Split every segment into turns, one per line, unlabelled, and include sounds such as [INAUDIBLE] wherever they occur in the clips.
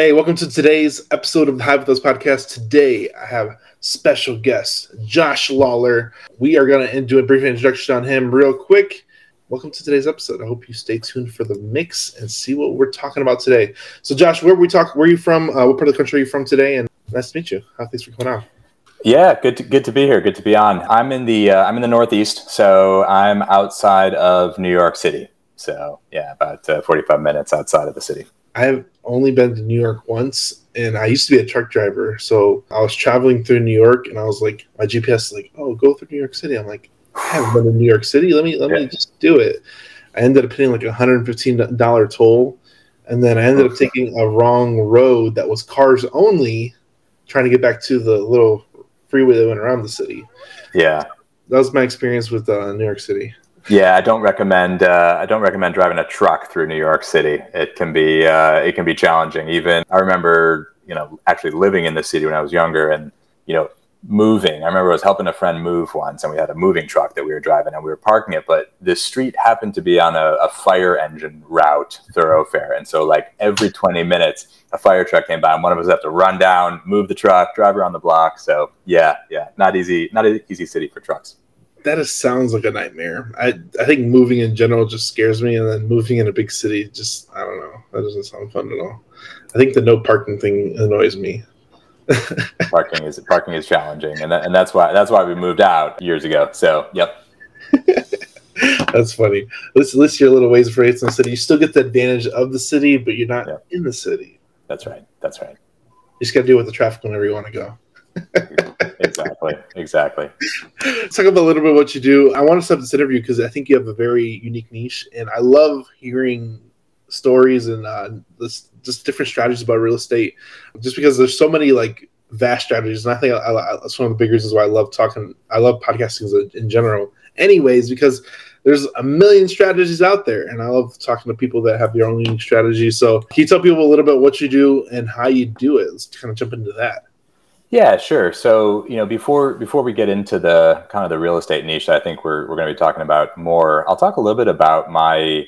Hey, welcome to today's episode of the Hive with Us podcast. Today, I have special guest Josh Lawlor. We are going to do a brief introduction on him real quick. Welcome to today's episode. I hope you stay tuned for the mix and see what we're talking about today. So, Josh, where we talk? Where are you from? Uh, what part of the country are you from today? And nice to meet you. How things for coming on?
Yeah, good to good to be here. Good to be on. I'm in the uh, I'm in the Northeast, so I'm outside of New York City. So yeah, about uh, 45 minutes outside of the city.
I've only been to New York once, and I used to be a truck driver. So I was traveling through New York, and I was like, my GPS is like, oh, go through New York City. I'm like, I haven't been to New York City. Let me let me just do it. I ended up paying like a 115 dollar toll, and then I ended up taking a wrong road that was cars only, trying to get back to the little freeway that went around the city.
Yeah,
that was my experience with uh, New York City.
Yeah, I don't recommend. Uh, I don't recommend driving a truck through New York City. It can be. Uh, it can be challenging. Even I remember, you know, actually living in the city when I was younger, and you know, moving. I remember I was helping a friend move once, and we had a moving truck that we were driving, and we were parking it. But the street happened to be on a, a fire engine route thoroughfare, and so like every twenty minutes, a fire truck came by, and one of us had to run down, move the truck, drive around the block. So yeah, yeah, not easy, not an easy city for trucks
that sounds like a nightmare. I I think moving in general just scares me, and then moving in a big city just I don't know. That doesn't sound fun at all. I think the no parking thing annoys me. [LAUGHS]
parking is parking is challenging, and that, and that's why that's why we moved out years ago. So yep. [LAUGHS]
that's funny. Let's list your little ways for rates in the city. You still get the advantage of the city, but you're not yep. in the city.
That's right. That's right.
You just got to deal with the traffic whenever you want to go
exactly. Exactly.
Let's [LAUGHS] talk about a little bit what you do. I want to start this interview because I think you have a very unique niche, and I love hearing stories and uh, this, just different strategies about real estate. Just because there's so many like vast strategies, and I think I, I, that's one of the big reasons why I love talking. I love podcasting in general. Anyways, because there's a million strategies out there, and I love talking to people that have their own unique strategy. So, can you tell people a little bit what you do and how you do it? Let's kind of jump into that.
Yeah, sure. So, you know, before before we get into the kind of the real estate niche I think we're we're going to be talking about more, I'll talk a little bit about my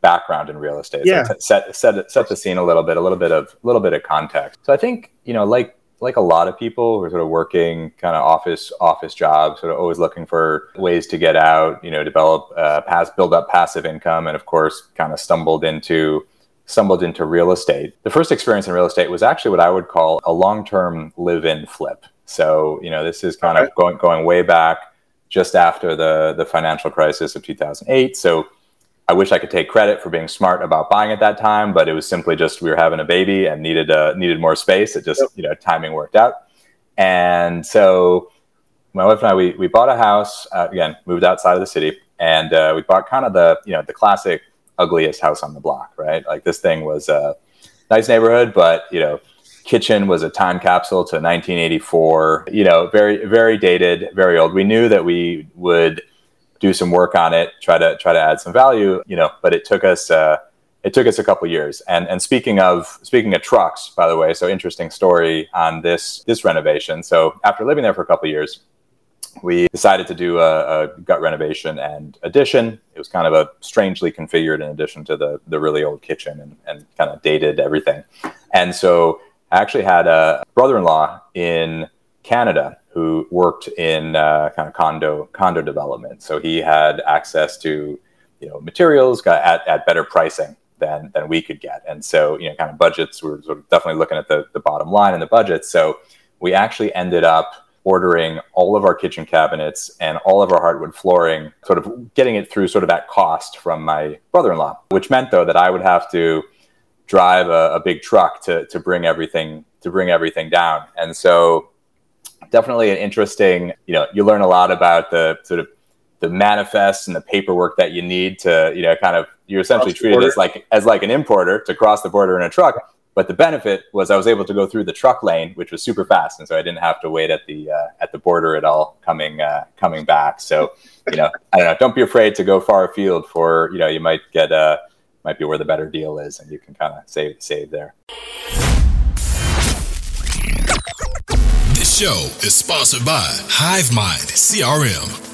background in real estate.
Yeah.
So set set set the scene a little bit, a little bit of a little bit of context. So I think, you know, like like a lot of people who are sort of working kind of office office jobs, sort of always looking for ways to get out, you know, develop uh, pass build up passive income, and of course, kind of stumbled into stumbled into real estate. The first experience in real estate was actually what I would call a long-term live-in flip. So, you know, this is kind okay. of going going way back just after the the financial crisis of 2008. So, I wish I could take credit for being smart about buying at that time, but it was simply just we were having a baby and needed uh, needed more space. It just, yep. you know, timing worked out. And so my wife and I we we bought a house, uh, again, moved outside of the city and uh, we bought kind of the, you know, the classic ugliest house on the block, right? Like this thing was a nice neighborhood, but you know, kitchen was a time capsule to 1984. You know, very very dated, very old. We knew that we would do some work on it, try to try to add some value. You know, but it took us. Uh, it took us a couple years. And and speaking of speaking of trucks, by the way, so interesting story on this this renovation. So after living there for a couple years, we decided to do a, a, gut renovation and addition. It was kind of a strangely configured in addition to the, the really old kitchen and, and kind of dated everything. And so I actually had a brother in law in Canada who worked in uh, kind of condo condo development. So he had access to you know materials at, at better pricing than than we could get. And so you know kind of budgets we were sort of definitely looking at the, the bottom line in the budget. So we actually ended up ordering all of our kitchen cabinets and all of our hardwood flooring, sort of getting it through sort of at cost from my brother in law, which meant though that I would have to drive a, a, big truck to, to bring everything to bring everything down. And so definitely an interesting, you know, you learn a lot about the sort of the manifests and the paperwork that you need to, you know, kind of you're essentially treated as like as like an importer to cross the border in a truck. But the benefit was I was able to go through the truck lane, which was super fast, and so I didn't have to wait at the uh, at the border at all coming uh, coming back. So you know, I don't know. Don't be afraid to go far afield for you know you might get uh might be where the better deal is, and you can kind of save save there.
This show is sponsored by HiveMind CRM.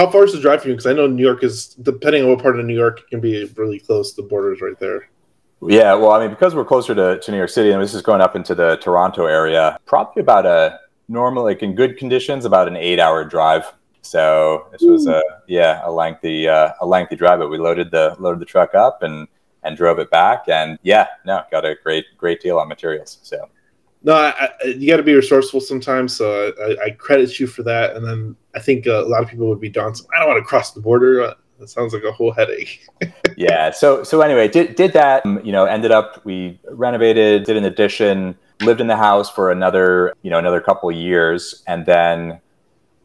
how far is the drive for you? Because I know New York is, depending on what part of New York, it can be really close. The borders right there.
Yeah, well, I mean, because we're closer to, to New York City, and this is going up into the Toronto area, probably about a normal, like in good conditions, about an eight-hour drive. So this was a yeah a lengthy uh, a lengthy drive, but we loaded the loaded the truck up and and drove it back, and yeah, no, got a great great deal on materials. So
no, I, I, you got to be resourceful sometimes. So I, I, credit you for that. And then I think uh, a lot of people would be daunted. I don't want to cross the border. Uh, that sounds like a whole headache. [LAUGHS]
yeah. So so anyway, did did that. Um, you know, ended up we renovated, did an addition, lived in the house for another you know another couple of years, and then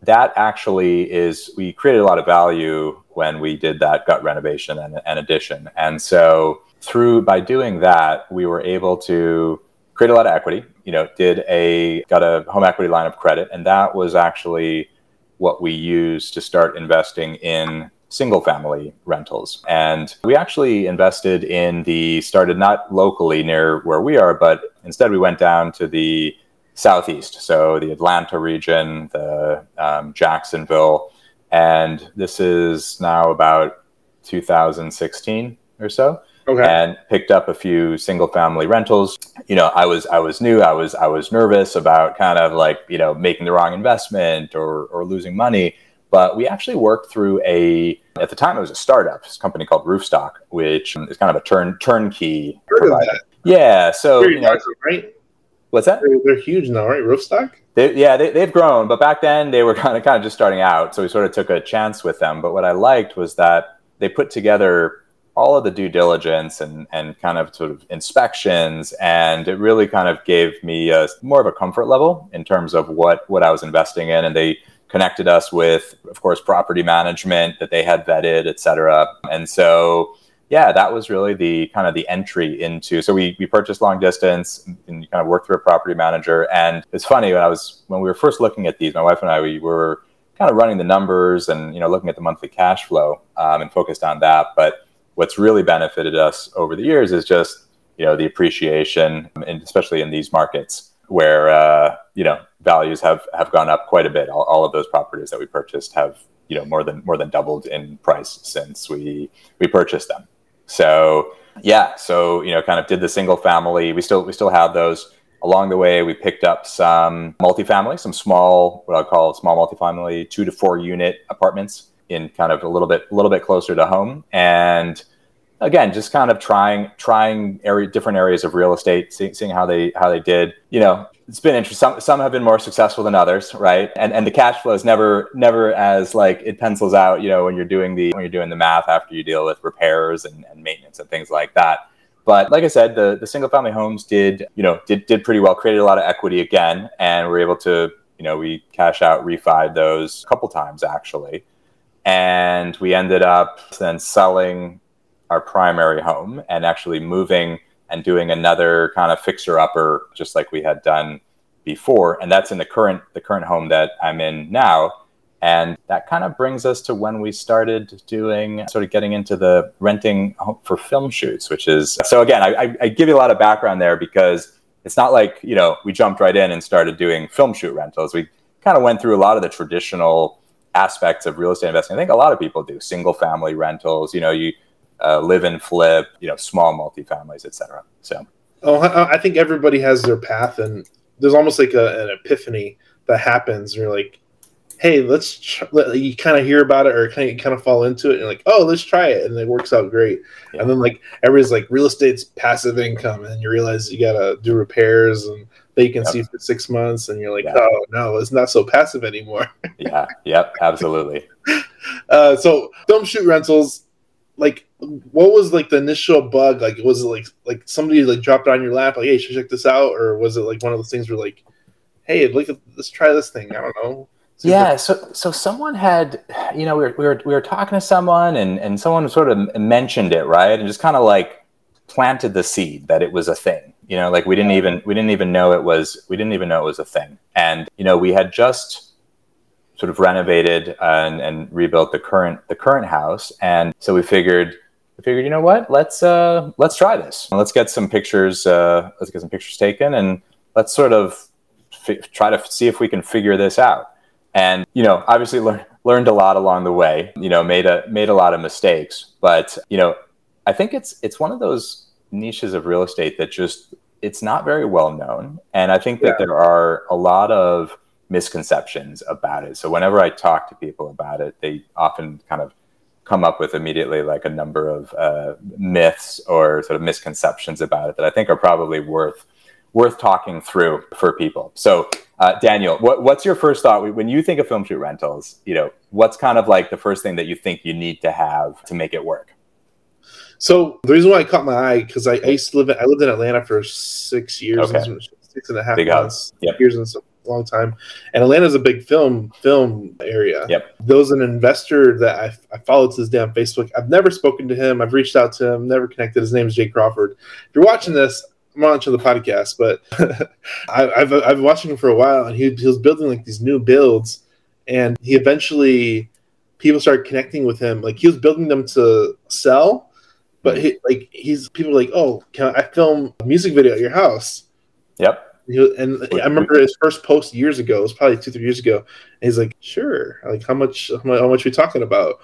that actually is we created a lot of value when we did that gut renovation and, and addition. And so through by doing that, we were able to create a lot of equity. You know, did a got a home equity line of credit, and that was actually what we used to start investing in single family rentals. And we actually invested in the started not locally near where we are, but instead we went down to the southeast, so the Atlanta region, the um, Jacksonville, and this is now about 2016 or so okay. and picked up a few single family rentals. You know, I was I was new. I was I was nervous about kind of like you know making the wrong investment or or losing money. But we actually worked through a at the time it was a startup, a company called Roofstock, which um, is kind of a turn turnkey provider. Yeah, so you know, right. What's that?
They're, they're, huge now, right? Roofstock.
They, yeah, they, they've grown, but back then they were [LAUGHS] kind of kind of just starting out. So we sort of took a chance with them. But what I liked was that they put together all of the due diligence and, and kind of sort of inspections. And it really kind of gave me a, more of a comfort level in terms of what, what I was investing in. And they connected us with, of course, property management that they had vetted, et cetera. And so, yeah, that was really the kind of the entry into. So we, we purchased long distance and kind of worked through a property manager. And it's funny when I was, when we were first looking at these, my wife and I, we were kind of running the numbers and, you know, looking at the monthly cash flow um, and focused on that. But what's really benefited us over the years is just you know the appreciation, and especially in these markets where uh, you know values have have gone up quite a bit. All, all, of those properties that we purchased have you know more than more than doubled in price since we we purchased them. So yeah, so you know, kind of did the single family. We still we still have those. Along the way, we picked up some multifamily, some small, what I call small multifamily, two to four unit apartments in kind of a little bit a little bit closer to home. And again just kind of trying trying area different areas of real estate see, seeing how they how they did. You know it's been interesting some, some have been more successful than others right? And and the cash flow is never never as like it pencils out you know when you're doing the when you're doing the math after you deal with repairs and, and maintenance and things like that. But like I said, the, the single family homes did, you know, did, did pretty well, created a lot of equity again, and we're able to, you know, we cash out, refi those a couple times actually and we ended up then selling our primary home and actually moving and doing another kind of fixer upper just like we had done before. And that's in the current the current home that I'm in now. And that kind of brings us to when we started doing sort of getting into the renting for film shoots which is so again I, I give you a lot of background there because it's not like you know we jumped right in and started doing film shoot rentals. We kind of went through a lot of the traditional aspects of real estate investing. I think a lot of people do single family rentals. You know, you uh, live and flip. You know, small multifamilies, etc. So,
oh, I think everybody has their path, and there's almost like a, an epiphany that happens. You're like, hey, let's you kind of hear about it or kind of kind of fall into it and like, oh, let's try it, and it works out great. Yeah. And then like everybody's like, real estate's passive income, and you realize you gotta do repairs and vacancy yep. for six months, and you're like, yeah. oh no, it's not so passive anymore. [LAUGHS]
yeah. Yep. Absolutely.
uh, so film shoot rentals, like, what was like the initial bug? Like, was it like like somebody like dropped it on your lap, like, hey, should check this out, or was it like one of those things where like, hey, look, let's try this thing. I don't know
yeah so so someone had you know we were, we were we were talking to someone and and someone sort of mentioned it right and just kind of like planted the seed that it was a thing you know like we didn't even we didn't even know it was we didn't even know it was a thing. And you know we had just sort of renovated and, and rebuilt the current the current house. And so we figured we figured you know what? Let's uh let's try this. Let's get some pictures uh let's get some pictures taken and let's sort of f- try to see if we can figure this out. And you know obviously learned learned a lot along the way you know made a made a lot of mistakes. But you know i think it's it's one of those niches of real estate that just it's not very well known and i think that yeah. there are a lot of misconceptions about it so whenever i talk to people about it they often kind of come up with immediately like a number of uh, myths or sort of misconceptions about it that i think are probably worth worth talking through for people so uh, Daniel, what, what's your first thought when you think of film shoot rentals? You know, what's kind of like the first thing that you think you need to have to make it work?
So the reason why I caught my eye because I, I, used to live in I lived in Atlanta for six years, okay. six and a half months, yep. years and a long time. And Atlanta's a big film film area.
Yep.
There was an investor that I, I followed to this day on Facebook. I've never spoken to him. I've reached out to him, never connected. His name is Jay Crawford. If you're watching this, I'm on to the podcast, but [LAUGHS] I, have I've been watching him for a while, and he, he was building like these new builds, and he eventually people started connecting with him. Like he was building them to sell, but he, like he's people like, oh, can I film a music video at your house?
Yep.
and I remember his first post years ago. It was probably two, three years ago. And he's like, "Sure, like how much? How much, how much are we talking about?"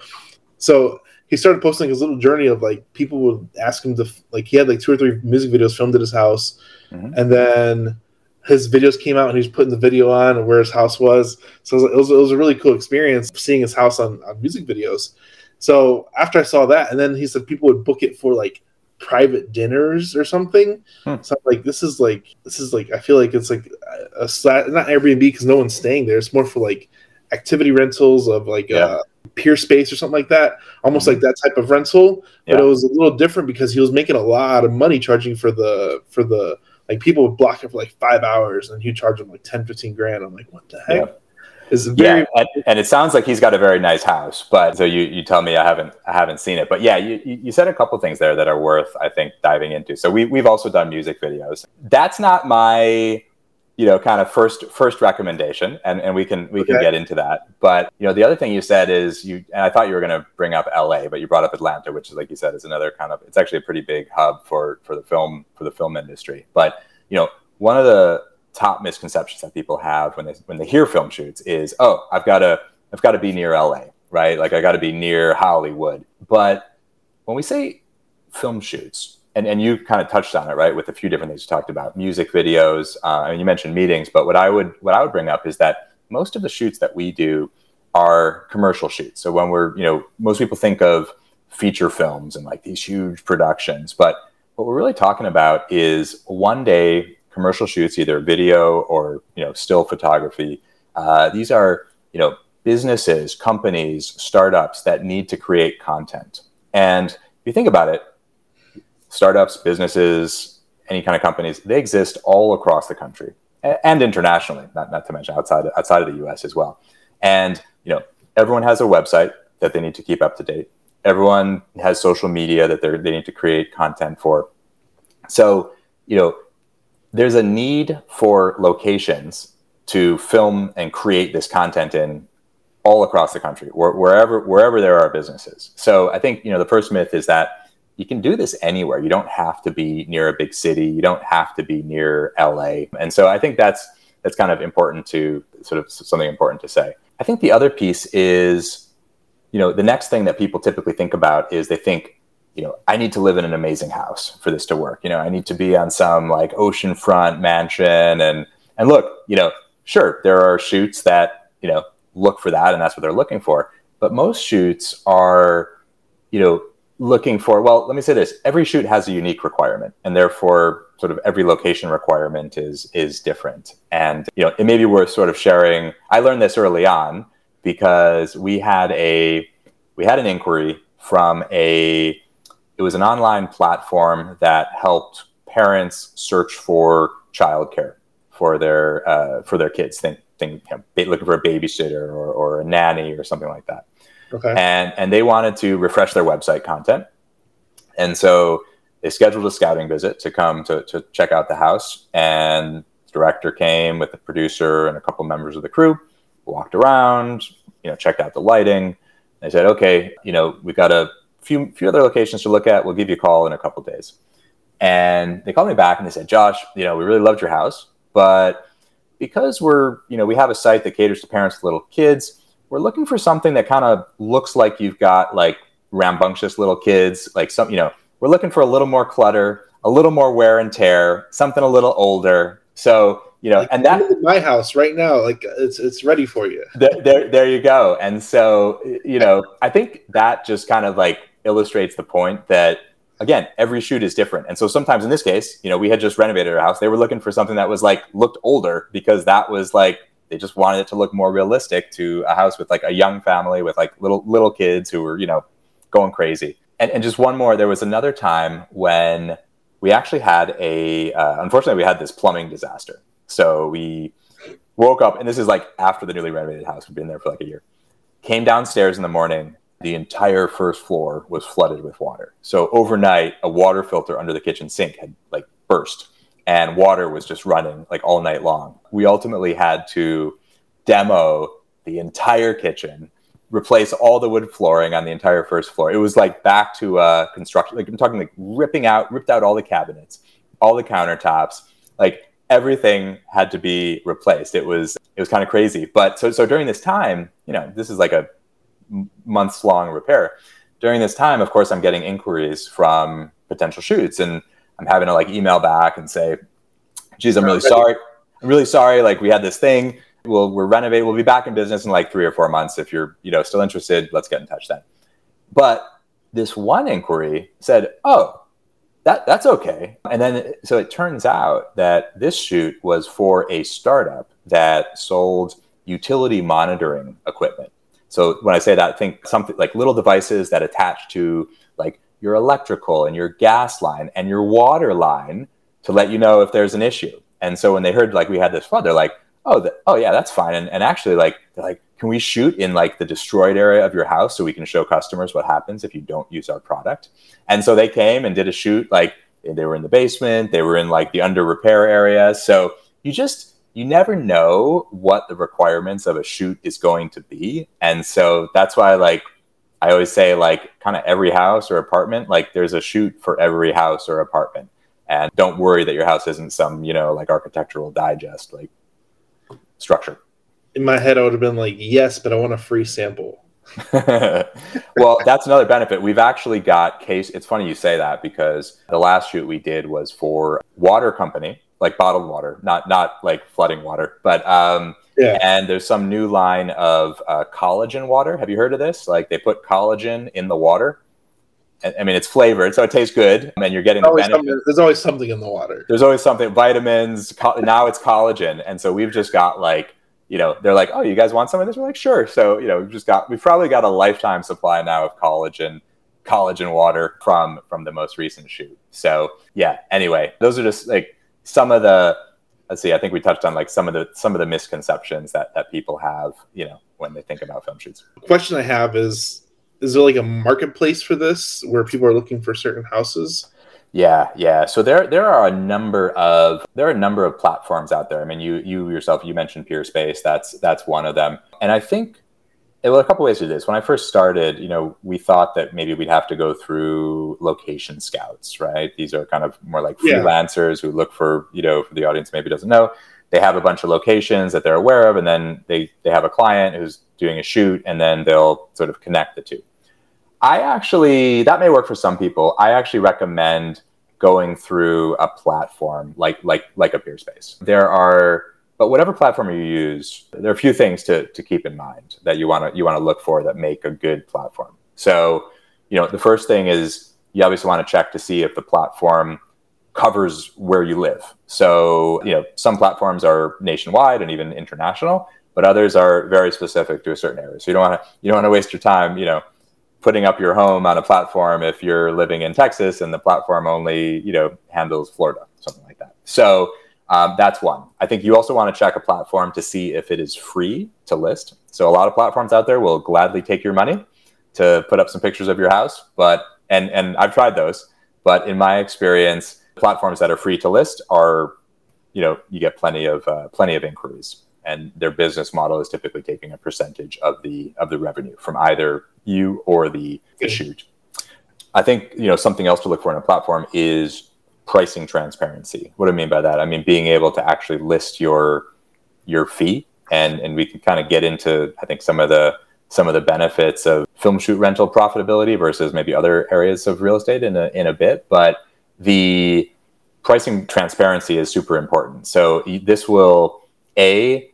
So he started posting his little journey of like people would ask him to like he had like two or three music videos filmed at his house, mm-hmm. and then his videos came out and he was putting the video on and where his house was. So it was, it was, it was a really cool experience seeing his house on, on music videos. So after I saw that, and then he said people would book it for like private dinners or something. Hmm. So I'm like, this is like this is like I feel like it's like a, a not Airbnb because no one's staying there. It's more for like activity rentals of like yeah. uh, Peerspace or something like that, almost mm-hmm. like that type of rental. Yeah. But it was a little different because he was making a lot of money charging for the for the like people would block it for like five hours and he'd charge them like 10, 15 grand. I'm like, what the heck? Yeah.
Is very yeah, and, and, it sounds like he's got a very nice house. But so you you tell me I haven't I haven't seen it. But yeah, you you said a couple things there that are worth I think diving into. So we we've also done music videos. That's not my you know kind of first first recommendation and, and we can we okay. can get into that but you know the other thing you said is you and i thought you were going to bring up la but you brought up atlanta which is like you said is another kind of it's actually a pretty big hub for for the film for the film industry but you know one of the top misconceptions that people have when they when they hear film shoots is oh i've got to i've got to be near la right? Like i got to be near hollywood. But when we say film shoots and, and you kind of touched on it right with a few different things you talked about music videos uh, and you mentioned meetings but what i would what i would bring up is that most of the shoots that we do are commercial shoots. So when we're you know most people think of feature films and like these huge productions but what we're really talking about is one day commercial shoots either video or you know still photography uh, these are you know businesses companies startups that need to create content and if you think about it startups, businesses, any kind of companies, they exist all across the country and internationally, not, not to mention outside, outside of the US as well. And, you know, everyone has a website that they need to keep up to date. Everyone has social media that they they need to create content for. So, you know, there's a need for locations to film and create this content in all across the country, wherever wherever there are businesses. So I think you know the first myth is that you can do this anywhere. You don't have to be near a big city. You don't have to be near LA. And so I think that's that's kind of important to sort of something important to say. I think the other piece is, you know, the next thing that people typically think about is they think, you know, I need to live in an amazing house for this to work. You know, I need to be on some like oceanfront mansion and and look, you know, sure, there are shoots that, you know, look for that and that's what they're looking for. But most shoots are, you know, looking for well let me say this every shoot has a unique requirement and therefore sort of every location requirement is is different and you know it may be worth sort of sharing i learned this early on because we had a we had an inquiry from a it was an online platform that helped parents search for childcare for their uh, for their kids. Think think you know, looking for a babysitter or, or a nanny or something like that.
Okay.
and and they wanted to refresh their website content. And so they scheduled a scouting visit to come to, to check out the house. And the director came with the producer and a couple members of the crew walked around you know checked out the lighting. They said okay you know we've got a few few other locations to look at we'll give you a call in a couple days and they called me back and they said josh you know we really loved your house but because we're you know we have a site that caters to parents with little kids we're looking for something that kind of looks like you've got like rambunctious little kids, like some, you know, we're looking for a little more clutter, a little more wear and tear, something a little older. So, you know,
Like,
and that,
my house right now, like it's it's ready for you.
there, there, there you go. And so, you know, I think that just kind of like illustrates the point that again, every shoot is different. And so sometimes in this case, you know, we had just renovated our house. They were looking for something that was like looked older because that was like they just wanted it to look more realistic to a house with like a young family with like little little kids who were, you know, going crazy. And, and just one more, there was another time when we actually had a uh, unfortunately we had this plumbing disaster. So we woke up and this is like after the newly renovated house. We've been there for like a year. Came downstairs in the morning. The entire first floor was flooded with water. So overnight, a water filter under the kitchen sink had like burst and water was just running like all night long. We ultimately had to demo the entire kitchen, replace all the wood flooring on the entire first floor. It was like back to uh, construction. Like I'm talking like ripping out, ripped out all the cabinets, all the countertops, like everything had to be replaced. It was it was kind of crazy. But so so during this time, you know, this is like a months long repair. During this time, of course, I'm getting inquiries from potential shoots and I'm having to like email back and say, geez, I'm really sorry. I'm really sorry. Like we had this thing. We'll we're renovate. We'll be back in business in like three or four months. If you're you know still interested, let's get in touch then. But this one inquiry said, oh, that that's okay. And then so it turns out that this shoot was for a startup that sold utility monitoring equipment. So when I say that, think something like little devices that attach to like your electrical and your gas line and your water line to let you know if there's an issue. And so when they heard like we had this flood, they're like, oh, the, oh yeah, that's fine. And, and actually, like they're like, can we shoot in like the destroyed area of your house so we can show customers what happens if you don't use our product? And so they came and did a shoot. Like they were in the basement, they were in like the under repair area. So you just you never know what the requirements of a shoot is going to be, and so that's why like I always say like kind of every house or apartment, like there's a shoot for every house or apartment. And don't worry that your house isn't some, you know, like architectural digest like structure.
In my head, I would have been like, yes, but I want a free sample. [LAUGHS]
well, that's another benefit. We've actually got case. It's funny you say that because the last shoot we did was for water company, like bottled water, not not like flooding water, but um,
Yeah.
and there's some new line of uh, collagen water. Have you heard of this? Like they put collagen in the water. I I mean, it's flavored, so it tastes good, and you're getting the
Always
benefit.
there's always something in the water.
There's always something, vitamins. Co- now it's collagen, and so we've just got like, you know, they're like, oh, you guys want some of this? We're like, sure. So you know, we've just got, we've probably got a lifetime supply now of collagen, collagen water from from the most recent shoot. So yeah. Anyway, those are just like some of the let's see i think we touched on like some of the some of the misconceptions that that people have you know when they think about film shoots.
The question I have is is there like a marketplace for this where people are looking for certain houses?
yeah yeah. So there there are a number of there are a number of platforms out there. I mean you you yourself you mentioned peerspace. That's that's one of them. And i think well, a couple ways to do this. When I first started, you know, we thought that maybe we'd have to go through location scouts, right? These are kind of more like
Yeah.
freelancers who look for, you know, for the audience maybe doesn't know, they have a bunch of locations that they're aware of, and then they they have a client who's doing a shoot, and then they'll sort of connect the two. I actually that may work for some people. I actually recommend going through a platform like like like a Peerspace. There are But whatever platform you use, there are a few things to, to keep in mind that you want to you want to look for that make a good platform. So, you know, the first thing is you obviously want to check to see if the platform covers where you live. So, you know, some platforms are nationwide and even international, but others are very specific to a certain area. So you don't want to you don't want to waste your time, you know, putting up your home on a platform if you're living in Texas and the platform only, you know, handles Florida, something like that. So um, that's one. I think you also want to check a platform to see if it is free to list. So a lot of platforms out there will gladly take your money to put up some pictures of your house, but and and I've tried those, but in my experience, platforms that are free to list are, you know, you get plenty of uh, plenty of inquiries, and their business model is typically taking a percentage of the of the revenue from either you or the, the shoot. I think you know something else to look for in a platform is pricing transparency. What do I mean by that? I mean being able to actually list your your fee, and and we can kind of get into I think some of the some of the benefits of film shoot rental profitability versus maybe other areas of real estate in a in a bit, but the pricing transparency is super important. So this will a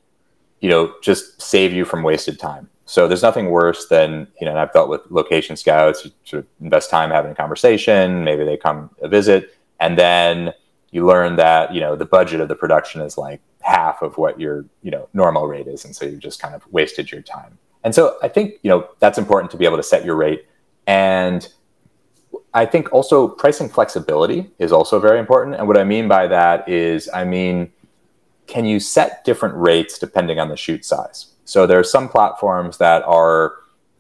you know just save you from wasted time. So there's nothing worse than you know. I've dealt with location scouts. You sort of invest time having a conversation. Maybe they come a visit and then you learn that you know the budget of the production is like half of what your you know normal rate is. And so you just kind of wasted your time. And so i think you know that's important to be able to set your rate. And i think also pricing flexibility is also very important. And what i mean by that is i mean can you set different rates depending on the shoot size? So there are some platforms that are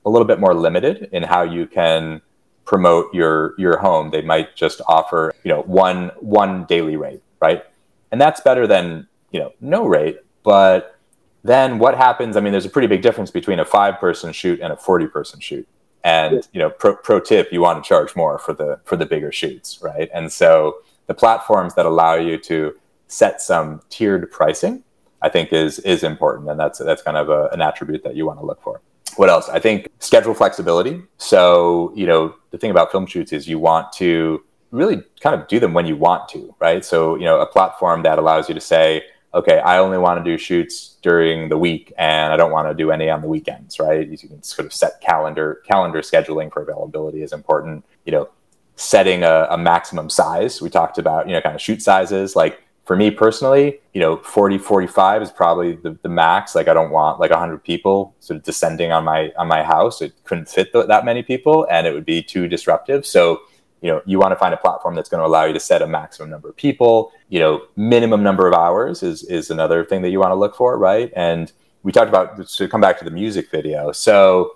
a little bit more limited in how you can promote your your home they might just offer you know one one daily rate right? And that's better than you know no rate but then what happens i mean there's a pretty big difference between a five person shoot and a 40 person shoot. And you know pro, pro tip you want to charge more for the for the bigger shoots right? And so the platforms that allow you to set some tiered pricing i think is is important. And that's that's kind of a, an attribute that you want to look for what else? I think schedule flexibility. So, you know, the thing about film shoots is you want to really kind of do them when you want to, right? So, you know, a platform that allows you to say, okay, I only want to do shoots during the week and I don't want to do any on the weekends, right? You can sort of set calendar calendar scheduling for availability is important. You know, setting a, a maximum size. We talked about, you know, kind of shoot sizes like for me personally, you know, 40, 45 is probably the, the max. Like I don't want like 100 people sort of descending on my on my house. It couldn't fit th- that many people, and it would be too disruptive. So, you know, you want to find a platform that's going to allow you to set a maximum number of people. You know, minimum number of hours is is another thing that you want to look for, right? And we talked about to come back to the music video. So,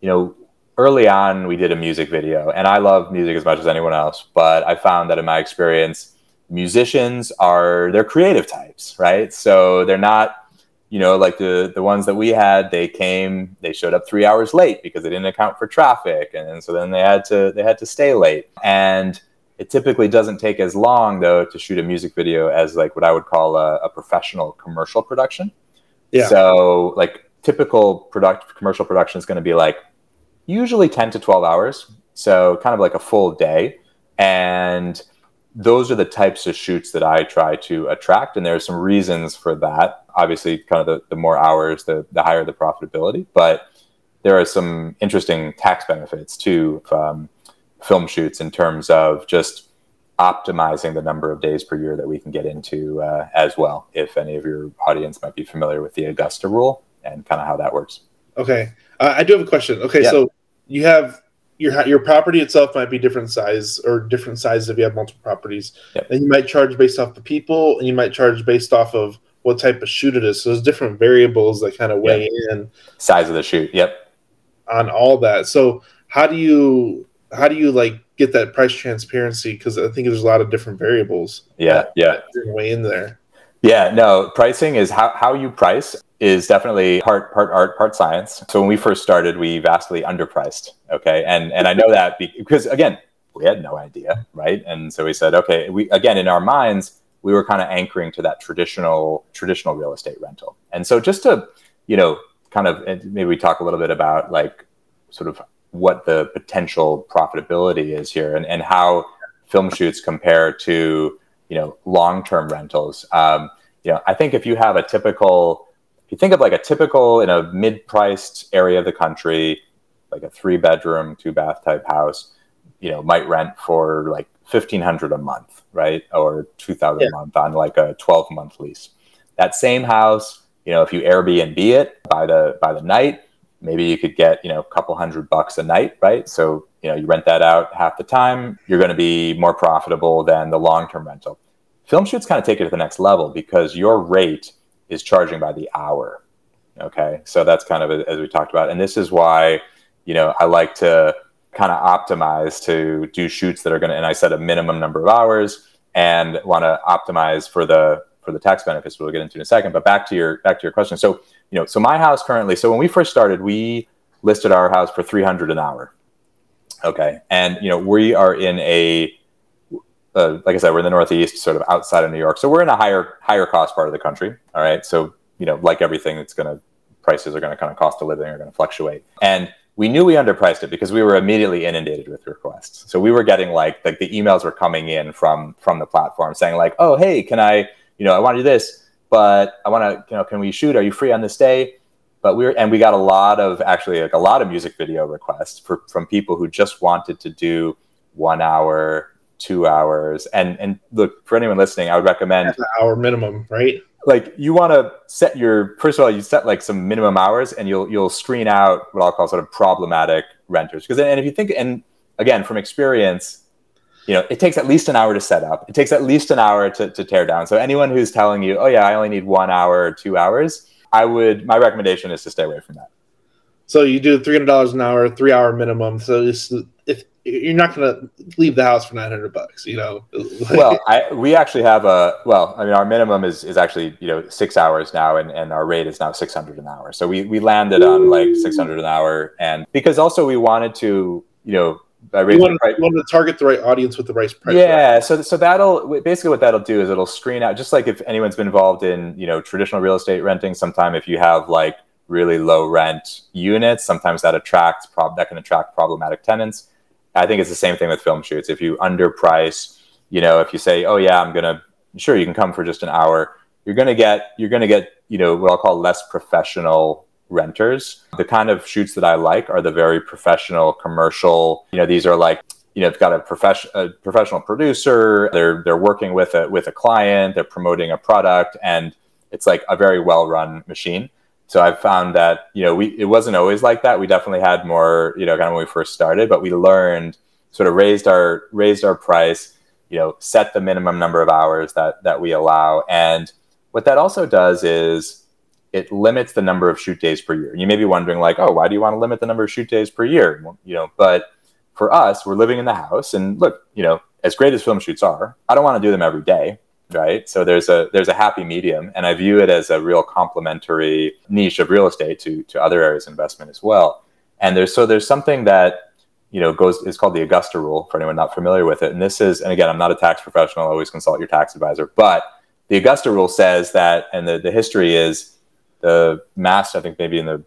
you know, early on we did a music video, and I love music as much as anyone else, but I found that in my experience musicians are they're creative types, right? So they're not, you know, like the the ones that we had. They came, they showed up three hours late because they didn't account for traffic, and so then they had to they had to stay late. And it typically doesn't take as long though to shoot a music video as like what I would call a, a professional commercial production. Yeah. So like typical product commercial production is going to be like usually 10 to 12 hours. So kind of like a full day. And those are the types of shoots that I try to attract. And there are some reasons for that. Obviously, kind of the, the more hours, the, the higher the profitability. But there are some interesting tax benefits to um, film shoots in terms of just optimizing the number of days per year that we can get into uh, as well. If any of your audience might be familiar with the Augusta rule and kind of how that works.
Okay. Uh, I do have a question. Okay. Yeah. So you have your your property itself might be different size or different sizes if you have multiple properties. Yep. And you might charge based off the people, and you might charge based off of what type of shoot it is. So there's different variables that kind of weigh yep. in.
Size of the shoot. Yep.
On all that. So how do you how do you like get that price transparency? Because I think there's a lot of different variables.
Yeah. Yeah.
Weigh in there.
Yeah, no, pricing is how, how you price is definitely part part art, part science. So when we first started, we vastly underpriced. Okay, and and I know that because again, we had no idea, right? And so we said, okay, we again in our minds, we were kind of anchoring to that traditional traditional real estate rental. And so just to you know, kind of maybe we talk a little bit about like sort of what the potential profitability is here and, and how film shoots compare to you know long term rentals. Um, you know, I think if you have a typical, if you think of like a typical in a mid-priced area of the country, like a three-bedroom, two-bath type house, you know, might rent for like fifteen hundred a month, right, or two thousand yeah. a month on like a twelve-month lease. That same house, you know, if you Airbnb it by the by the night, maybe you could get you know a couple hundred bucks a night, right? So you know, you rent that out half the time, you're going to be more profitable than the long-term rental. Film shoots kind of take it to the next level because your rate is charging by the hour. Okay. So that's kind of as we talked about. And this is why, you know, I like to kind of optimize to do shoots that are going to, and I set a minimum number of hours and want to optimize for the, for the tax benefits we'll get into in a second. But back to your, back to your question. So, you know, so my house currently, so when we first started, we listed our house for 300 an hour. Okay. And, you know, we are in a, uh, like I said, we're in the Northeast, sort of outside of New York. So we're in a higher higher cost part of the country. All right. So you know, like everything, it's going to prices are going to kind of cost of living are going to fluctuate. And we knew we underpriced it because we were immediately inundated with requests. So we were getting like like the emails were coming in from from the platform saying like, oh hey, can I you know I want to do this, but I want to you know can we shoot? Are you free on this day? But we were and we got a lot of actually like a lot of music video requests for, from people who just wanted to do one hour two hours. And and look for anyone listening, I would recommend
an hour minimum, right?
Like you want to set your first of all, you set like some minimum hours, and you'll you'll screen out what I'll call sort of problematic renters. Because and if you think and again from experience, you know it takes at least an hour to set up. It takes at least an hour to, to tear down. So anyone who's telling you, oh yeah, I only need one hour or two hours, I would my recommendation is to stay away from that.
So you do three hundred dollars an hour, three hour minimum. So if you're not going to leave the house for 900 bucks you know [LAUGHS]
well I, we actually have a well i mean our minimum is, is actually you know six hours now and, and our rate is now 600 an hour so we, we landed on like 600 an hour and because also we wanted to you know
by raising wanted, price, wanted to target the right audience with the right price
yeah so so that'll basically what that'll do is it'll screen out just like if anyone's been involved in you know traditional real estate renting sometime if you have like really low rent units sometimes that attracts prob that can attract problematic tenants I think it's the same thing with film shoots. If you underprice, you know, if you say, "Oh yeah, I'm gonna," sure, you can come for just an hour. You're gonna get, you're gonna get, you know, what I'll call less professional renters. The kind of shoots that I like are the very professional, commercial. You know, these are like, you know, got a profession, a professional producer. They're they're working with a with a client. They're promoting a product, and it's like a very well run machine so I've found that you know we it wasn't always like that. We definitely had more you know kind of when we first started, but we learned sort of raised our raised our price, you know, set the minimum number of hours that that we allow, and what that also does is it limits the number of shoot days per year. You may be wondering like, oh, why do you want to limit the number of shoot days per year? You know, but for us, we're living in the house, and look, you know, as great as film shoots are, I don't want to do them every day right so there's a there's a happy medium and i view it as a real complementary niche of real estate to to other areas of investment as well and there's so there's something that you know goes is called the augusta rule for anyone not familiar with it and this is and again i'm not a tax professional always consult your tax advisor but the augusta rule says that and the, the history is the mass i think maybe in the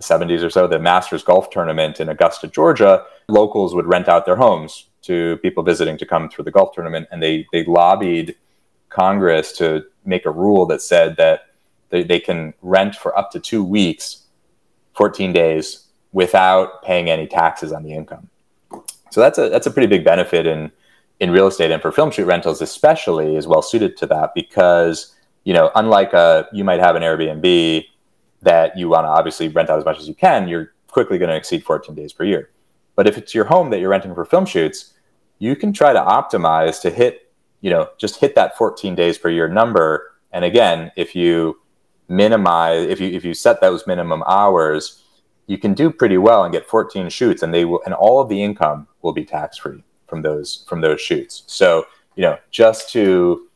70s or so the masters golf tournament in augusta georgia locals would rent out their homes to people visiting to come through the golf tournament and they they lobbied Congress to make a rule that said that they, they can rent for up to two weeks, 14 days, without paying any taxes on the income. So that's a that's a pretty big benefit in in real estate and for film shoot rentals especially is well suited to that because you know unlike a you might have an Airbnb that you want to obviously rent out as much as you can, you're quickly going to exceed 14 days per year. But if it's your home that you're renting for film shoots, you can try to optimize to hit you know, just hit that 14 days per year number. And again, if you minimize, if you if you set those minimum hours, you can do pretty well and get 14 shoots, and they will, and all of the income will be tax free from those from those shoots. So you know, just to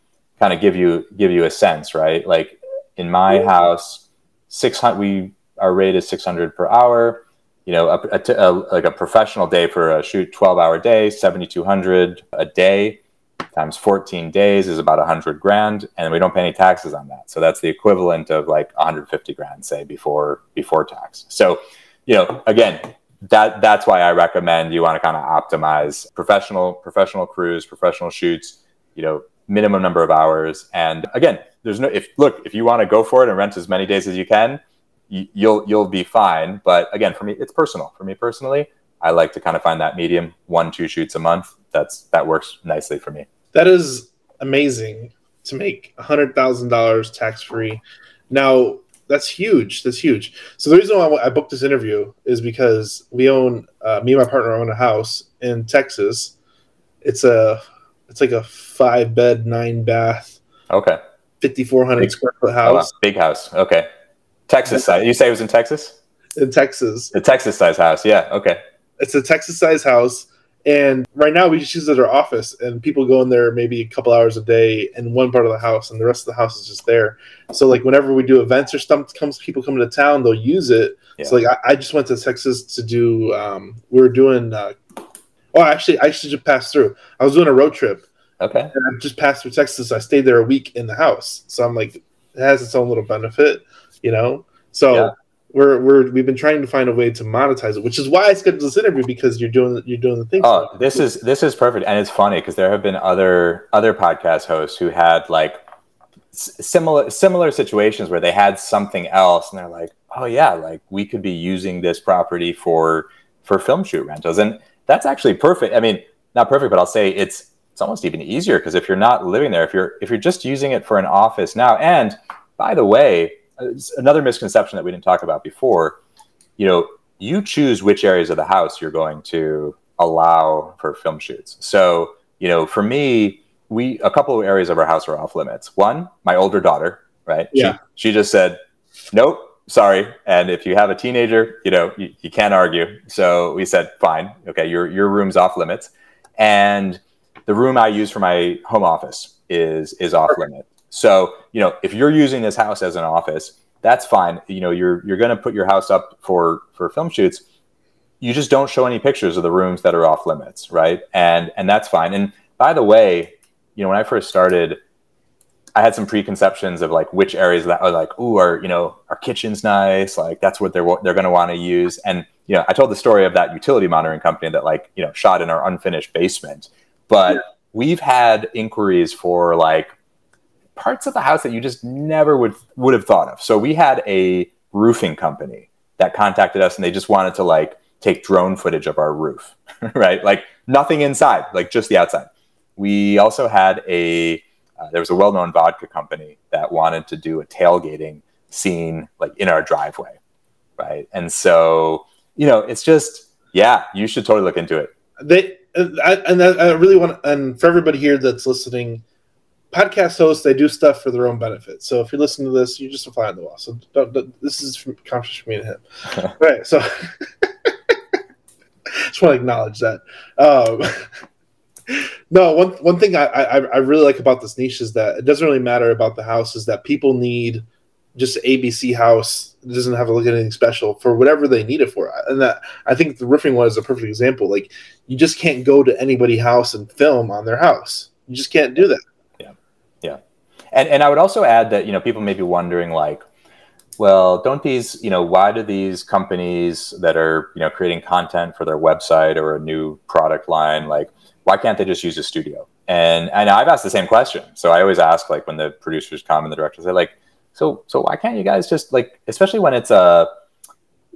kind of give you give you a sense, right? Like in my house, 600 we our rate is 600 per hour. You know, a, a, a, like a professional day for a shoot, 12 hour day, 7,200 a day times 14 days is about 100 grand and we don't pay any taxes on that so that's the equivalent of like 150 grand say before before tax so you know again that that's why i recommend you want to kind of optimize professional professional crews professional shoots you know minimum number of hours and again there's no if look if you want to go for it and rent as many days as you can, you, you'll you'll be fine. But again, for me, it's personal. For me personally, I like to kind of find that medium, one two shoots a month. That's that works nicely for me.
That is amazing to make a hundred thousand dollars tax free. Now that's huge. That's huge. So the reason why I booked this interview is because we own uh, me and my partner own a house in Texas. It's a it's like a five bed, nine bath.
Okay.
Fifty four hundred square foot house. Oh, wow.
Big house. Okay. Texas size. You say it was in Texas?
In Texas.
The Texas size house. Yeah. Okay.
It's a Texas size house. And right now we just use it as our office and people go in there maybe a couple hours a day in one part of the house and the rest of the house is just there. So like whenever we do events or stuff comes people come to town, they'll use it. Yeah. So like I, I, just went to Texas to do um, we were doing uh, oh actually I should just pass through. I was doing a road trip.
Okay.
And I just passed through Texas. I stayed there a week in the house. So I'm like it has its own little benefit, you know? So yeah we're we're we've been trying to find a way to monetize it, which is why I scheduled this interview because you're doing you're doing the thing.
Oh, this is this is perfect, and it's funny because there have been other other podcast hosts who had like similar similar situations where they had something else, and they're like, oh yeah, like we could be using this property for for film shoot rentals, and that's actually perfect. I mean, not perfect, but I'll say it's it's almost even easier because if you're not living there, if you're if you're just using it for an office now, and by the way uh, another misconception that we didn't talk about before. You know, you choose which areas of the house you're going to allow for film shoots. So, you know, for me, we a couple of areas of our house are off limits. One, my older daughter, right?
Yeah.
She, she just said, "Nope, sorry." And if you have a teenager, you know, you, you can't argue. So we said, "Fine, okay, your your room's off limits." And the room I use for my home office is is off limit. So, you know, if you're using this house as an office, that's fine. You know, you're you're going to put your house up for for film shoots. You just don't show any pictures of the rooms that are off limits, right? And and that's fine. And by the way, you know, when I first started, I had some preconceptions of like which areas that are like, ooh, our you know, our kitchen's nice, like that's what they're they're going to want to use. And you know, I told the story of that utility monitoring company that like you know shot in our unfinished basement, but yeah. we've had inquiries for like parts of the house that you just never would would have thought of. So we had a roofing company that contacted us and they just wanted to like take drone footage of our roof, [LAUGHS] right? Like nothing inside, like just the outside. We also had a uh, there was a well-known vodka company that wanted to do a tailgating scene like in our driveway, right? And so, you know, it's just yeah, you should totally look into it.
They I, and I really want and for everybody here that's listening, podcast hosts they do stuff for their own benefit. So if you listen to this, you're just a fly on the wall. So don't, don't, this is from conscious for me and him. [LAUGHS] right. So [LAUGHS] just want to acknowledge that. Um, [LAUGHS] no, one one thing I, I I really like about this niche is that it doesn't really matter about the house. Is that people need just ABC house. It doesn't have to look at anything special for whatever they need it for. And that I think the roofing one is a perfect example. Like you just can't go to anybody house and film on their house. You just can't do that. Yeah. Yeah.
And and I would also add that you know people may be wondering like, well, don't these you know why do these companies that are you know creating content for their website or a new product line like why can't they just use a studio? And and I've asked the same question. So I always ask like when the producers come and the directors they're like, so so why can't you guys just like especially when it's a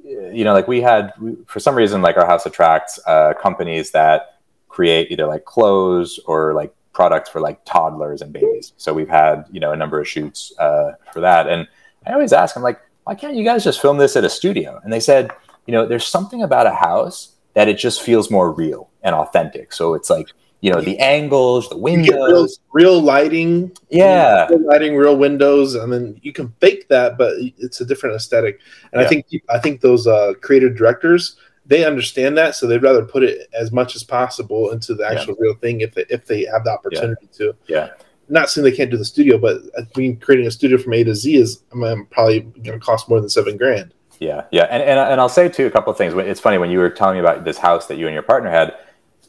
you know like we had for some reason like our house attracts uh, companies that create either like clothes or like products for like toddlers and babies. So we've had you know a number of shoots uh, for that, and I always ask them like, why can't you guys just film this at a studio? And they said, you know, there's something about a house that it just feels more real and authentic. So it's like you know the angles, the windows,
real, real, lighting,
yeah,
real lighting, real windows, and then you can fake that, but it's a different aesthetic. And yeah. I think I think those uh, creative directors they understand that, so they'd rather put it as much as possible into the actual yeah. real thing if they if they have the opportunity
yeah.
to.
Yeah.
Not saying they can't do the studio, but I mean, creating a studio from A to Z is I mean, probably going to cost more than seven grand.
Yeah, yeah, and, and and I'll say too a couple of things. It's funny when you were telling me about this house that you and your partner had.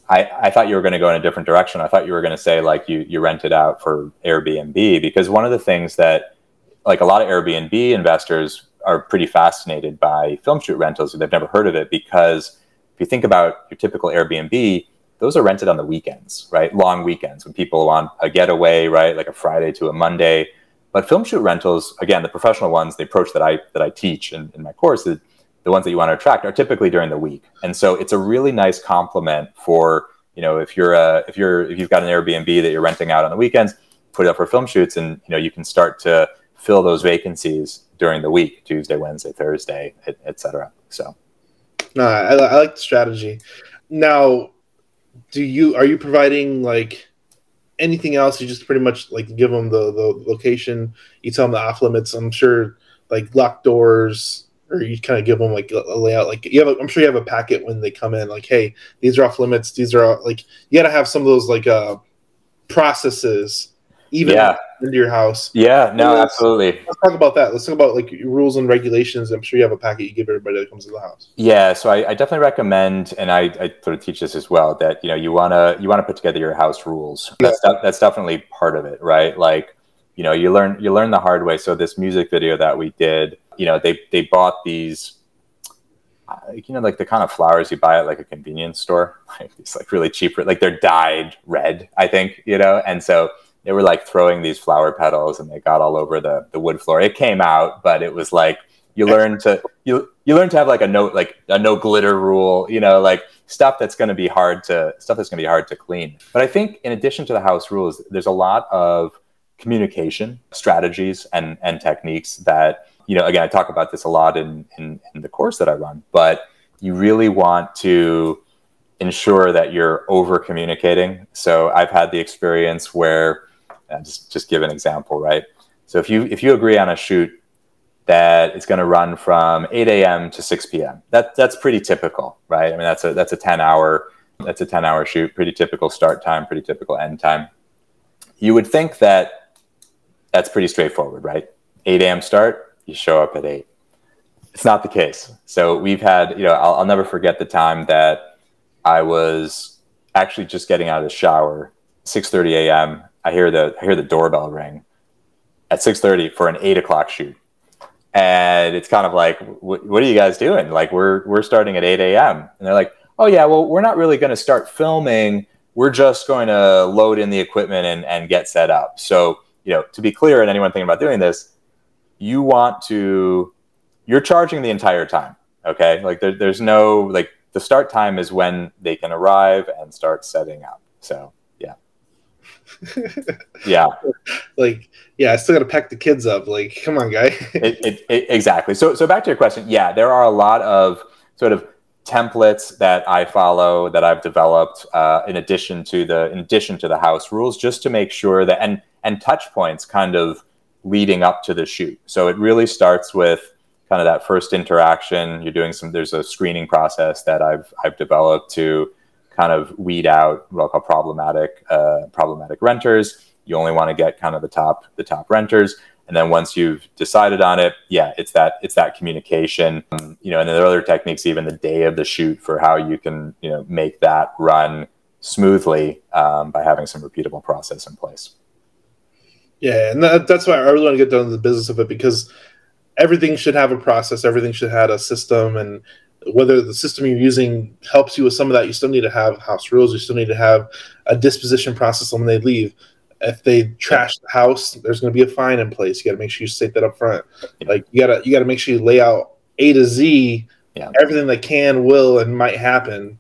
I, I thought you were going to go in a different direction. I thought you were going to say like you you rented out for Airbnb because one of the things that like a lot of Airbnb investors are pretty fascinated by film shoot rentals. And they've never heard of it because if you think about your typical Airbnb, those are rented on the weekends, right? Long weekends when people want a getaway, right? Like a Friday to a Monday. But film shoot rentals, again, the professional ones, the approach that I that I teach in, in my course, the, the ones that you want to attract are typically during the week, and so it's a really nice complement for you know if you're a if you're if you've got an Airbnb that you're renting out on the weekends, put it up for film shoots, and you know you can start to fill those vacancies during the week, Tuesday, Wednesday, Thursday, etc. Et so,
no, I, I like the strategy. Now, do you are you providing like anything else? You just pretty much like give them the the location. You tell them the off limits. I'm sure like locked doors, or you kind of give them like a layout. Like you have, a, I'm sure you have a packet when they come in. Like, hey, these are off limits. These are like you got to have some of those like uh processes even yeah. into your house.
Yeah, no, let's, absolutely.
Let's talk about that. Let's talk about like rules and regulations. I'm sure you have a packet you give everybody that comes to the house.
Yeah, so I, I definitely recommend, and I, I, sort of teach this as well, that you know you wanna you wanna put together your house rules. That's yeah. that's definitely part of it, right? Like you know you learn you learn the hard way. So this music video that we did, you know, they they bought these uh, you know, like the kind of flowers you buy at like a convenience store, [LAUGHS] like it's like really cheap, like they're dyed red, I think, you know, and so they were like throwing these flower petals and they got all over the the wood floor. It came out, but it was like you learn to you you learn to have like a no like a no glitter rule, you know, like stuff that's going to be hard to stuff that's going to be hard to clean. But I think in addition to the house rules, there's a lot of communication strategies and and techniques that you know again i talk about this a lot in, in, in the course that i run but you really want to ensure that you're over communicating so i've had the experience where uh, just just give an example right? So if you if you agree on a shoot that it's going to run from 8 a.m to 6 p.m that that's pretty typical right? I mean that's a that's a 10 hour that's a 10 hour shoot pretty typical start time pretty typical end time. You would think that that's pretty straightforward right? 8 a.m start you show up at eight. It's not the case. So we've had, you know, I'll, I'll never forget the time that I was actually just getting out of the shower, 6:30 a.m. I hear the I hear the doorbell ring at 6:30 for an eight o'clock shoot, and it's kind of like, what are you guys doing? Like we're we're starting at 8 a.m. and they're like, oh yeah, well we're not really going to start filming. We're just going to load in the equipment and and get set up. So you know, to be clear, and anyone thinking about doing this, you want to you're charging the entire time okay? Like there, there's no like the start time is when they can arrive and start setting up so yeah. [LAUGHS] Yeah.
Like yeah i still gotta pack the kids up like come on guy.
It, it, it, exactly. So so back to your question yeah there are a lot of sort of templates that i follow that i've developed uh, in addition to the in addition to the house rules just to make sure that and and touch points kind of leading up to the shoot. So it really starts with kind of that first interaction. You're doing some. There's a screening process that I've I've developed to kind of weed out what I'll call problematic uh, problematic renters. You only want to get kind of the top the top renters, and then once you've decided on it, yeah, it's that it's that communication. Um, you know, and there are other techniques even the day of the shoot for how you can you know make that run smoothly um, by having some repeatable process in place.
Yeah, and that, that's why I really want to get down to the business of it because everything should have a process, everything should have a system, and whether the system you're using helps you with some of that, you still need to have house rules. You still need to have a disposition process when they leave. If they trash the house, there's going to be a fine in place. You got to make sure you state that up front. Like you got to you got to make sure you lay out A to Z yeah. everything that can, will, and might happen.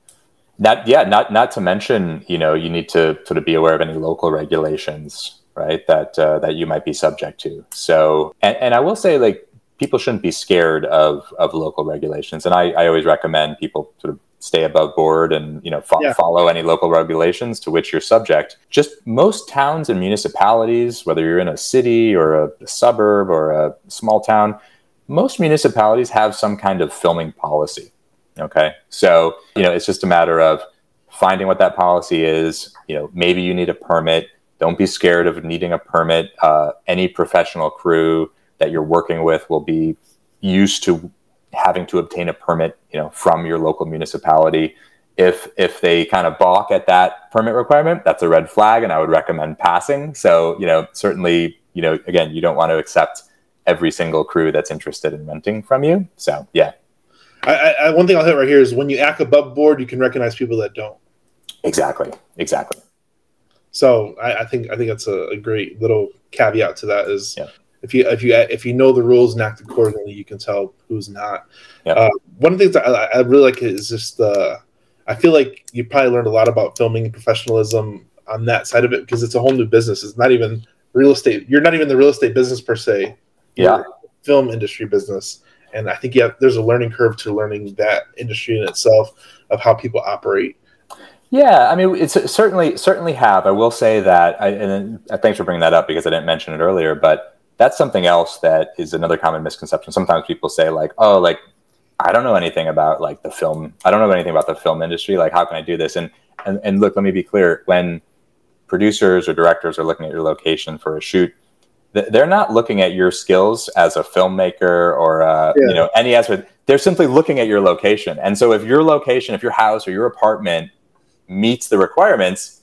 Not yeah, not not to mention, you know, you need to sort of be aware of any local regulations right? That uh, that you might be subject to. So, and, and I will say, like, people shouldn't be scared of of local regulations, and I, I always recommend people sort of stay above board and you know fo- yeah. follow any local regulations to which you're subject. Just most towns and municipalities, whether you're in a city or a, a suburb or a small town, most municipalities have some kind of filming policy. Okay, so you know it's just a matter of finding what that policy is. You know, maybe you need a permit don't be scared of needing a permit. Uh, any professional crew that you're working with will be used to having to obtain a permit, you know, from your local municipality. If if they kind of balk at that permit requirement, that's a red flag, and I would recommend passing. So, you know, certainly, you know, again, you don't want to accept every single crew that's interested in renting from you. So, yeah.
I, I, one thing I'll hit right here is when you act above board, you can recognize people that don't.
Exactly. Exactly.
So I, I, think I think that's a, a, great little caveat to that is
yeah.
if you if you if you know the rules and act accordingly, you can tell who's not.
Yeah.
Uh, one of the things I, I really like is just the. I feel like you probably learned a lot about filming professionalism on that side of it because it's a whole new business. It's not even real estate. You're not even the real estate business per se.
Yeah.
film industry business, and I think yeah, there's a learning curve to learning that industry in itself of how people operate.
Yeah, I mean, it's certainly certainly have. I will say that, I, and thanks for bringing that up because I didn't mention it earlier, but that's something else that is another common misconception. Sometimes people say like, "Oh, like I don't know anything about like the film. I don't know anything about the film industry. Like, how can I do this?" And and and look, let me be clear. When producers or directors are looking at your location for a shoot, they're not looking at your skills as a filmmaker or uh, yeah. you know any aspect. They're simply looking at your location. And so, if your location, if your house or your apartment meets the requirements,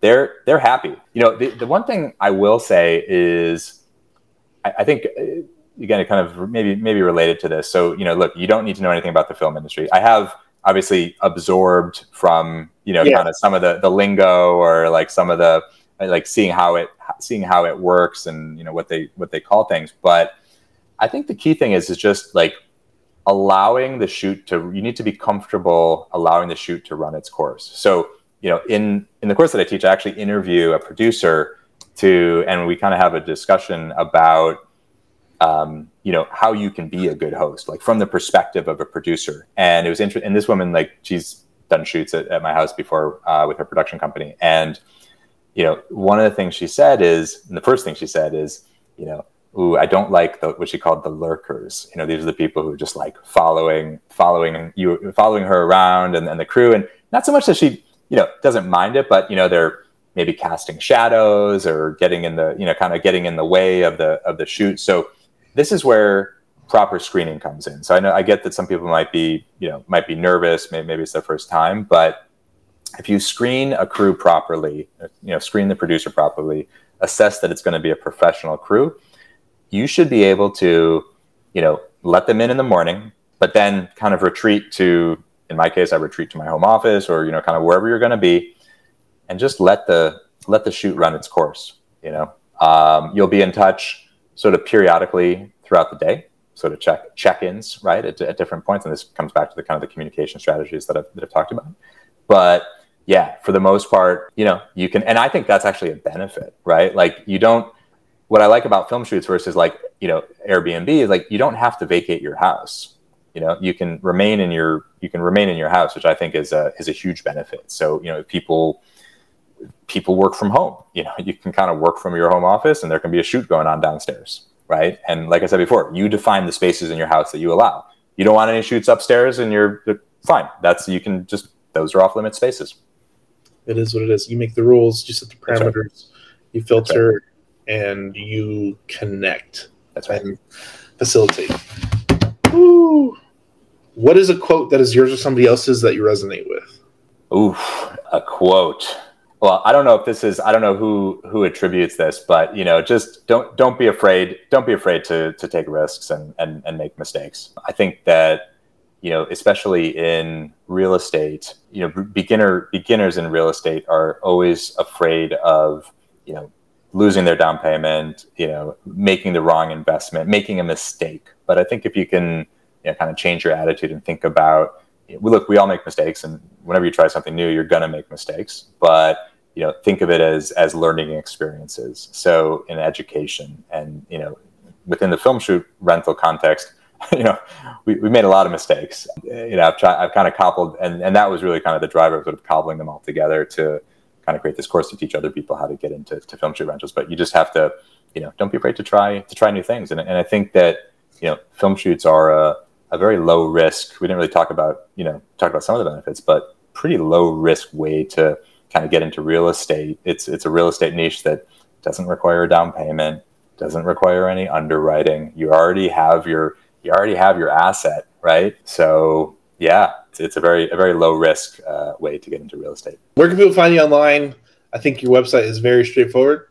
they're they're happy. You know, the, the one thing I will say is, I, I think uh, again, it kind of maybe maybe related to this. So you know, look, you don't need to know anything about the film industry. I have obviously absorbed from you know yeah. kind of some of the the lingo or like some of the like seeing how it seeing how it works and you know what they what they call things but i think the key thing is is just like allowing the shoot to you need to be comfortable allowing the shoot to run its course. So you know in in the course that i teach i actually interview a producer to and we kind of have a discussion about um, you know how you can be a good host like from the perspective of a producer. And it was interesting and this woman like she's done shoots at, at my house before uh, with her production company. And you know one of the things she said is and the first thing she said is you know ooh i don't like the, what she called the lurkers. You know these are the people who are just like following following you following her around and, and the crew. And not so much that she you know doesn't mind it but you know they're maybe casting shadows or getting in the you know kind of getting in the way of the of the shoot. So this is where proper screening comes in. So I know I get that some people might be, you know, might be nervous, maybe, maybe it's their first time, but if you screen a crew properly, you know, screen the producer properly, assess that it's going to be a professional crew, you should be able to, you know, let them in in the morning, but then kind of retreat to, in my case, I retreat to my home office or you know, kind of wherever you're going to be, and just let the let the shoot run its course. You know, um, you'll be in touch sort of periodically throughout the day, sort of check check-ins, right, at, at different points. And this comes back to the kind of the communication strategies that I've, that I've talked about. But yeah, for the most part, you know, you can, and I think that's actually a benefit, right? Like you don't, what I like about film shoots versus like, you know, Airbnb is like, you don't have to vacate your house. You know, you can remain in your, you can remain in your house, which I think is a, is a huge benefit. So, you know, people, people work from home. You know, [LAUGHS] you can kind of work from your home office and there can be a shoot going on downstairs, right? And like I said before, you define the spaces in your house that you allow. You don't want any shoots upstairs and you're, fine. That's you can just those are off limit spaces.
It is what it is. You make the rules, you set the parameters, right. you filter. And you connect.
That's right.
And facilitate. Ooh. What is a quote that is yours or somebody else's that you resonate with?
Oof, a quote well i don't know if this is i don't know who who attributes this but you know just don't don't be afraid don't be afraid to to take risks and and, and make mistakes i think that you know especially in real estate you know beginner beginners in real estate are always afraid of you know losing their down payment you know making the wrong investment making a mistake but i think if you can you know kind of change your attitude and think about look, we all make mistakes, and whenever you try something new, you're gonna make mistakes. But you know, think of it as as learning experiences. So in education, and you know, within the film shoot rental context, [LAUGHS] you know, we, we made a lot of mistakes. You know, I've tried, I've kind of cobbled, and and that was really kind of the driver of sort of cobbling them all together to kind of create this course to teach other people how to get into to film shoot rentals. But you just have to, you know, don't be afraid to try to try new things. And and I think that you know, film shoots are a a very low risk. We didn't really talk about, you know, talk about some of the benefits, but pretty low risk way to kind of get into real estate. It's it's a real estate niche that doesn't require a down payment, doesn't require any underwriting. You already have your you already have your asset, right? So yeah, it's, it's a very a very low risk uh, way to get into real estate.
Where can people find you online? I think your website is very straightforward.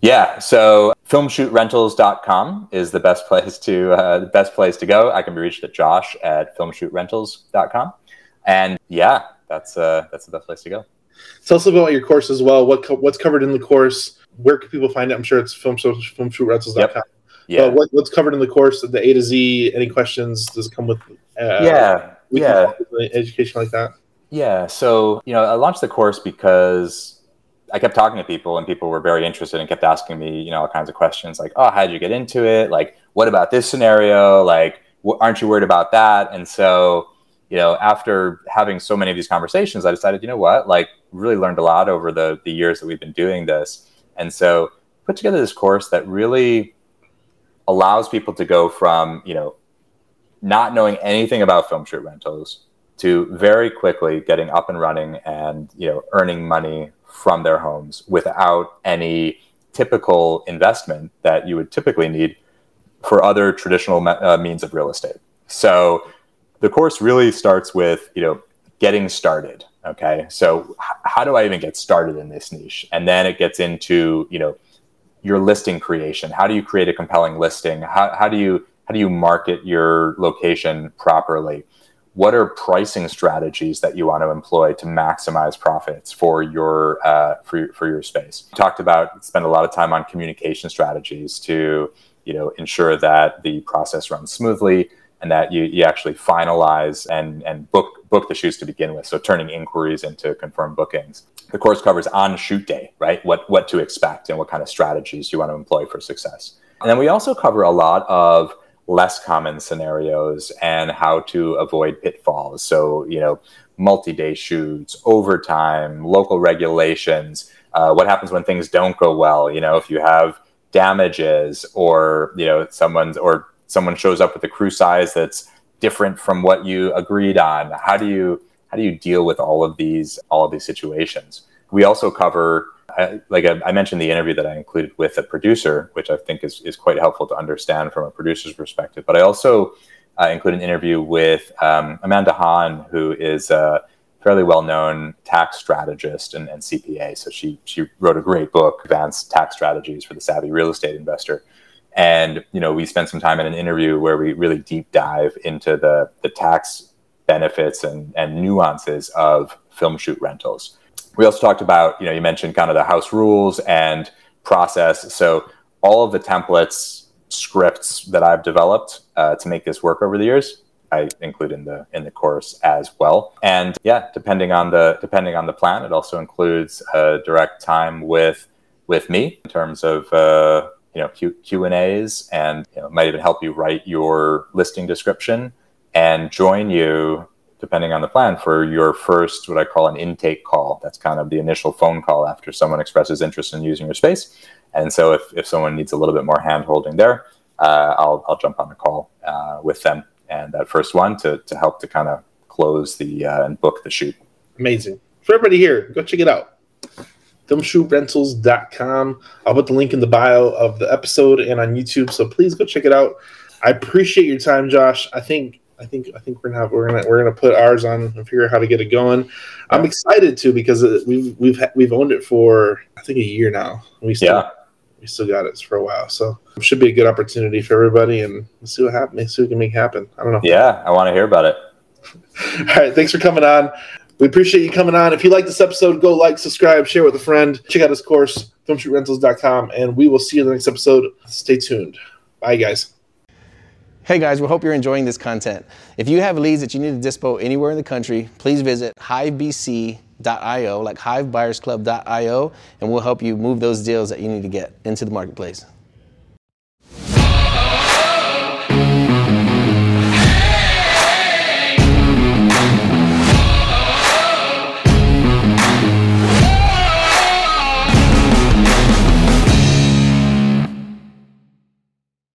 Yeah, so filmshootrentals.com is the best place to uh, the best place to go. I can be reached at josh at filmshootrentals.com. And yeah, that's uh, that's the best place to go.
Tell us about your course as well. What co- what's covered in the course? Where can people find it? I'm sure it's film filmshootrentals.com.
Yep. Yeah.
But what, what's covered in the course, the A to Z? Any questions? Does it come with? Uh,
yeah. Yeah.
education like that.
Yeah. So, you know, I launched the course because I kept talking to people and people were very interested and kept asking me, you know, all kinds of questions like, oh, how did you get into it? Like, what about this scenario? Like, wh- aren't you worried about that? And so, you know, after having so many of these conversations, I decided, you know what, like, really learned a lot over the, the years that we've been doing this. And so, put together this course that really allows people to go from, you know, not knowing anything about film shoot rentals to very quickly getting up and running and you know earning money from their homes without any typical investment that you would typically need for other traditional me- uh, means of real estate. So the course really starts with you know getting started. Okay, so h- how do I even get started in this niche? And then it gets into you know your listing creation. How do you create a compelling listing? How, how do you how do you market your location properly? What are pricing strategies that you want to employ to maximize profits for your uh, for for your space? We talked about spend a lot of time on communication strategies to you know ensure that the process runs smoothly and that you, you actually finalize and, and book book the shoots to begin with. So turning inquiries into confirmed bookings. The course covers on shoot day, right? What what to expect and what kind of strategies you want to employ for success. And then we also cover a lot of less common scenarios and how to avoid pitfalls. So, you know, multi-day shoots, overtime, local regulations, uh, what happens when things don't go well, you know, if you have damages or, you know, someone's or someone shows up with a crew size that's different from what you agreed on. How do you how do you deal with all of these all of these situations? We also cover I, like I, I, mentioned the interview that I included with a producer, which I think is, is quite helpful to understand from a producer's perspective. But I also uh, include an interview with um, Amanda Han, who is a fairly well-known tax strategist and, and, CPA. So she she wrote a great book, Advanced Tax Strategies for the Savvy Real Estate Investor. And you know, we spent some time in an interview where we really deep dive into the the tax benefits and, and nuances of film shoot rentals we also talked about, you know, you mentioned kind of the house rules and process. So all of the templates, scripts that I've developed uh, to make this work over the years, I include in the in the course as well. And yeah, depending on the depending on the plan, it also includes direct time with with me in terms of uh, you know Q, Q and A's, and you know, might even help you write your listing description and join you depending on the plan, for your first, what I call an intake call. That's kind of the initial phone call after someone expresses interest in using your space. And so if, if someone needs a little bit more hand holding there, uh, I'll, I'll jump on the call uh, with them and that first one to, to help to kind of close the uh, and book the shoot.
Amazing. For everybody here, go check it out. FilmShootRentals.com. I'll put the link in the bio of the episode and on YouTube. So please go check it out. I appreciate your time, Josh. I think I think I think we're gonna have, we're gonna we're gonna put ours on and figure out how to get it going. I'm excited too because we've we've we've owned it for I think a year now. We still
yeah.
we still got it for a while, so it should be a good opportunity for everybody, and let's see what happens. See what we can make happen. I don't know.
Yeah, I want to hear about it. [LAUGHS]
All right, thanks for coming on. We appreciate you coming on. If you like this episode, go like, subscribe, share with a friend. Check out his course, filmshootrentals.com, and we will see you in the next episode. Stay tuned. Bye, guys.
Hey guys, we hope you're enjoying this content. If you have leads that you need to dispo anywhere in the country, please visit hivebc.io, like hivebuyersclub.io, and we'll help you move those deals that you need to get into the marketplace.